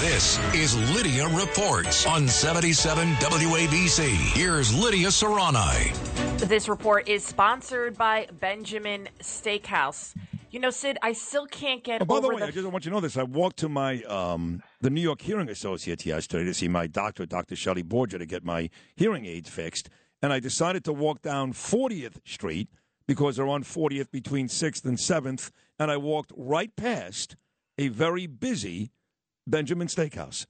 This is Lidia Reports on 77 WABC. Here's Lidia Serrani. This report is sponsored by Benjamin Steakhouse. You know, Sid, I still can't get Oh, by over the way, I just want you to know this. I walked to my um, the New York Hearing Associates yesterday to see my doctor, Dr. Shelley Borgia, to get my hearing aids fixed, and I decided to walk down 40th Street because they're on 40th between 6th and 7th, and I walked right past a very busy Benjamin Steakhouse.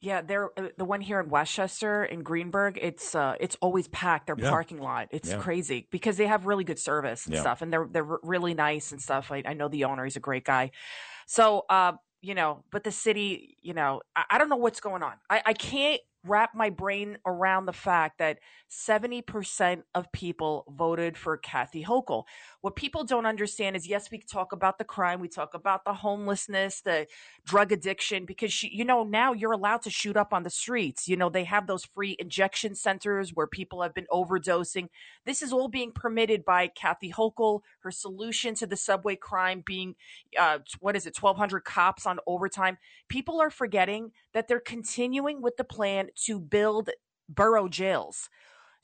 Yeah, they're uh, the one here in Westchester in Greenburgh. It's uh, it's always packed. Their Yeah. parking lot. It's Yeah. crazy because they have really good service and Yeah. stuff, and they're they're really nice and stuff. I, I know the owner; he's a great guy. So, uh, you know, but the city, you know, I, I don't know what's going on. I, I can't wrap my brain around the fact that seventy percent of people voted for Kathy Hochul. What people don't understand is, yes, we talk about the crime, we talk about the homelessness, the drug addiction because she, you know now you're allowed to shoot up on the streets. You know they have those free injection centers where people have been overdosing. This is all being permitted by kathy hochul. Her solution to the subway crime being uh, what is it 1200 cops on overtime. People are forgetting that they're continuing with the plan to build borough jails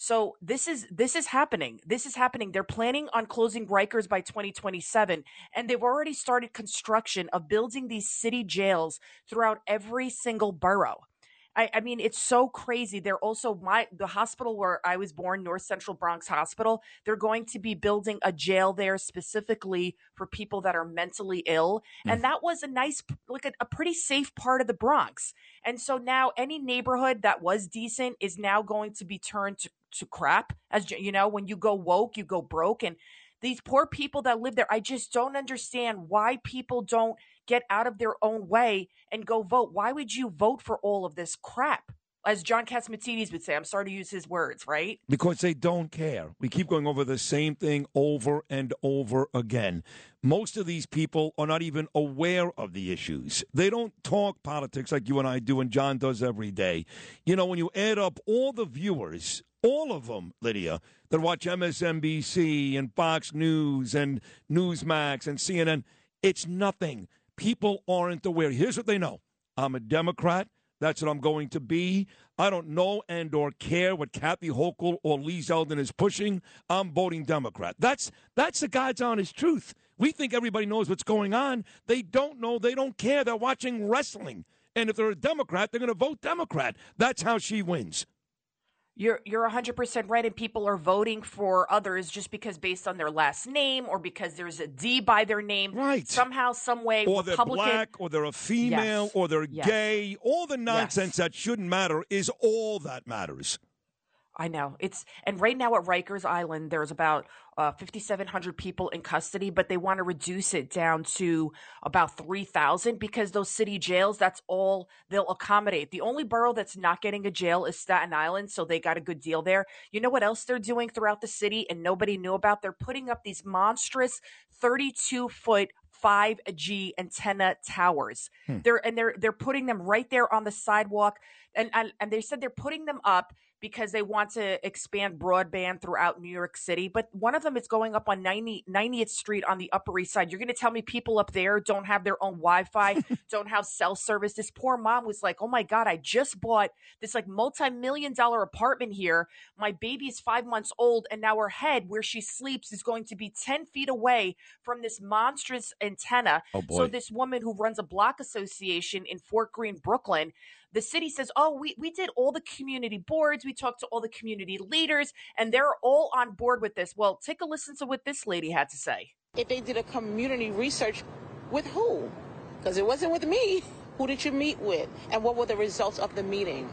so this is this is happening. This is happening. They're planning on closing Rikers by 2027 and they've already started construction of building these city jails throughout every single borough. I, I mean, it's so crazy. They're also my the hospital where I was born, North Central Bronx Hospital. They're going to be building a jail there specifically for people that are mentally ill, mm. and that was a nice, like a, a pretty safe part of the Bronx. And so now any neighborhood that was decent is now going to be turned to, to crap. As you- you know, when you go woke, you go broke, and these poor people that live there, I just don't understand why people don't get out of their own way and go vote. Why would you vote for all of this crap? As John Catsimatidis would say, I'm sorry to use his words, right? because they don't care. We keep going over the same thing over and over again. Most of these people are not even aware of the issues. They don't talk politics like you and I do and John does every day. You know, when you add up all the viewers, all of them, Lidia, that watch MSNBC and Fox News and Newsmax and CNN, it's nothing. People aren't aware. Here's what they know. I'm a Democrat. That's what I'm going to be. I don't know and or care what Kathy Hochul or Lee Zeldin is pushing. I'm voting Democrat. That's that's the God's honest truth. We think everybody knows what's going on. They don't know. They don't care. They're watching wrestling. And if they're a Democrat, they're going to vote Democrat. That's how she wins. You're you're 100% right and people are voting for others just because based on their last name or because there's a D by their name. Right. Somehow some way Or they're Republican black, or they're a female, Yes. or they're Yes. gay. All the nonsense that shouldn't matter is all that matters. I know it's and right now at Rikers Island, there's about uh, 5,700 people in custody, but they want to reduce it down to about 3,000 because those city jails, that's all they'll accommodate. The only borough that's not getting a jail is Staten Island, so they got a good deal there. You know what else they're doing throughout the city and nobody knew about? They're putting up these monstrous 32 foot 5G antenna towers. They're and they're they're putting them right there on the sidewalk and, and and they said they're putting them up because they want to expand broadband throughout New York City. But one of them is going up on 90, 90th Street on the Upper East Side. You're going to tell me people up there don't have their own Wi Fi, don't have cell service. This poor mom was like, oh my God, I just bought this like multi million dollar apartment here. My baby is five months old, and now her head, where she sleeps, is going to be 10 feet away from this monstrous antenna. Oh, boy. So this woman who runs a block association in Fort Greene, Brooklyn, the city says, "Oh, we we did all the community boards, we talked to all the community leaders, and they're all on board with this." Well, take a listen to what this lady had to say. If they did a community research with who? Because it wasn't with me. Who did you meet with? And what were the results of the meeting?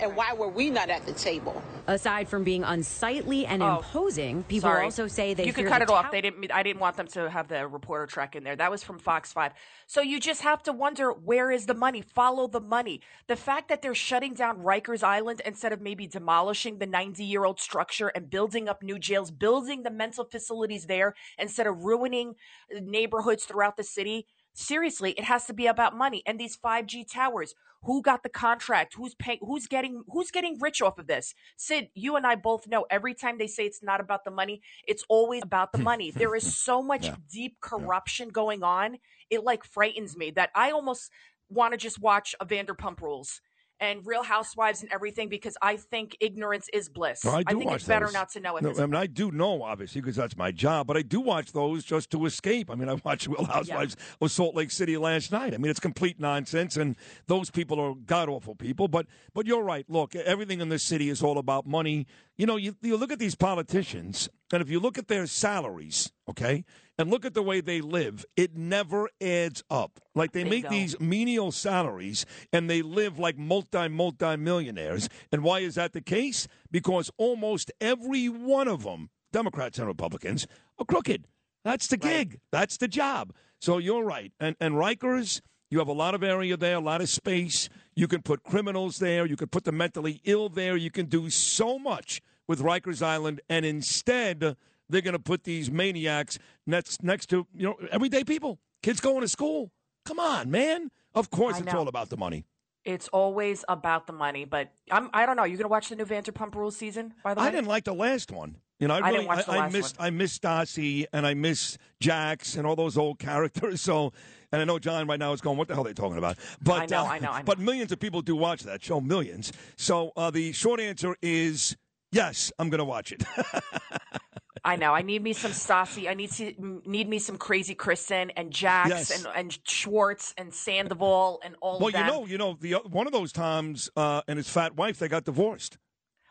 And why were we not at the table? Aside from being unsightly and Oh, imposing, people Sorry. also say they you could fear cut the it off. They didn't. I didn't want them to have the reporter track in there. That was from Fox Five. So you just have to wonder where is the money? Follow the money. The fact that they're shutting down Rikers Island instead of maybe demolishing the 90 year old structure and building up new jails, building the mental facilities there instead of ruining neighborhoods throughout the city. Seriously, it has to be about money. And these 5G towers, who got the contract? Who's paying? Who's getting? Who's getting rich off of this? Sid, you and I both know. Every time they say it's not about the money, it's always about the money. There is so much deep corruption going on. It like frightens me that I almost want to just watch a Vanderpump Rules and Real Housewives and everything because I think ignorance is bliss. No, I do think watch it's better those. not to know it. No, I mean, I do know, obviously, because that's my job, but I do watch those just to escape. I mean, I watched Real Housewives of Salt Lake City last night. I mean, it's complete nonsense, and those people are god awful people. But but you're right. Look, everything in this city is all about money. You know, you, you look at these politicians, and if you look at their salaries, okay, and look at the way they live, it never adds up. Like they make Bingo. these menial salaries and they live like multi multi millionaires. And why is that the case? Because almost every one of them, Democrats and Republicans, are crooked. That's the gig. That's the job. So you're right. And and Rikers, you have a lot of area there, a lot of space. You can put criminals there. You can put the mentally ill there. You can do so much with Rikers Island, and instead they're going to put these maniacs next next to you know everyday people, kids going to school. Come on, man. Of course, it's all about the money. It's always about the money, but I'm, I don't know. You're going to watch the new Vanderpump Rules season, by the way? I didn't like the last one. You know, I, I really, didn't watch the I, I missed, one. I missed Stassi and I miss Jax and all those old characters. So, and I know John right now is going, "What the hell are they talking about?" But I know, uh, I know, I know. But millions of people do watch that show, millions. So uh, the short answer is yes, I'm going to watch it. I know. I need me some Stassi. I need to, need me some crazy Kristen and Jax Yes. and, and Schwartz and Sandoval and all that. well, you know, you know, the one of those times uh, and his fat wife they got divorced.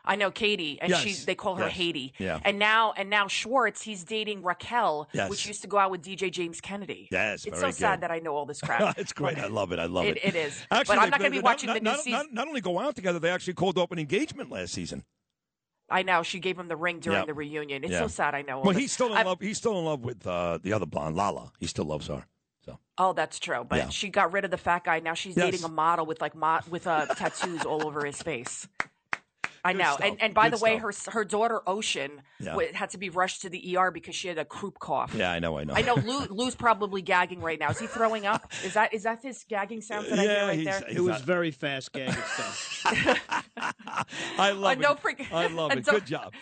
I know Katie, and Yes, she they call her yes, Haiti. yeah. And now and now Schwartz, he's dating Raquel, Yes. which used to go out with DJ James Kennedy. Yes, it's very so sad that I know all this crap. it's great. I love it. I love it. It- it is. Actually, But I'm not gonna be watching not, the new not, season. Not, not only go out together, they actually called off an engagement last season. I know she gave him the ring during Yeah. the reunion. It's Yeah. so sad. I know. all Well, he's still in I've- love. He's still in love with uh, the other blonde, Lala. He still loves her. So Oh, that's true. But Yeah. she got rid of the fat guy. Now she's Yes. dating a model with like mo- with uh, tattoos all over his face. I Good know. stuff. And and by Good the way, stuff. her her daughter Ocean Yeah. w- had to be rushed to the ER because she had a croup cough. yeah, I know. I know. I know Lou, Lou's probably gagging right now. Is he throwing up? Is that is that his gagging sound that I Yeah, hear right he's- there? It was not- very fast gagging stuff. I love Uh, it. no freak- I love it. Good job.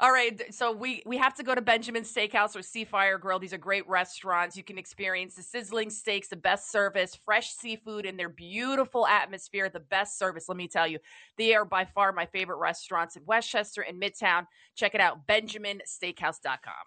All right, so we we have to go to Benjamin's Steakhouse or Seafire Grill. These are great restaurants. You can experience the sizzling steaks, the best service, fresh seafood, and their beautiful atmosphere. The best service, let me tell you. They are by far my favorite restaurants in Westchester and Midtown. Check it out, BenjaminSteakhouse.com.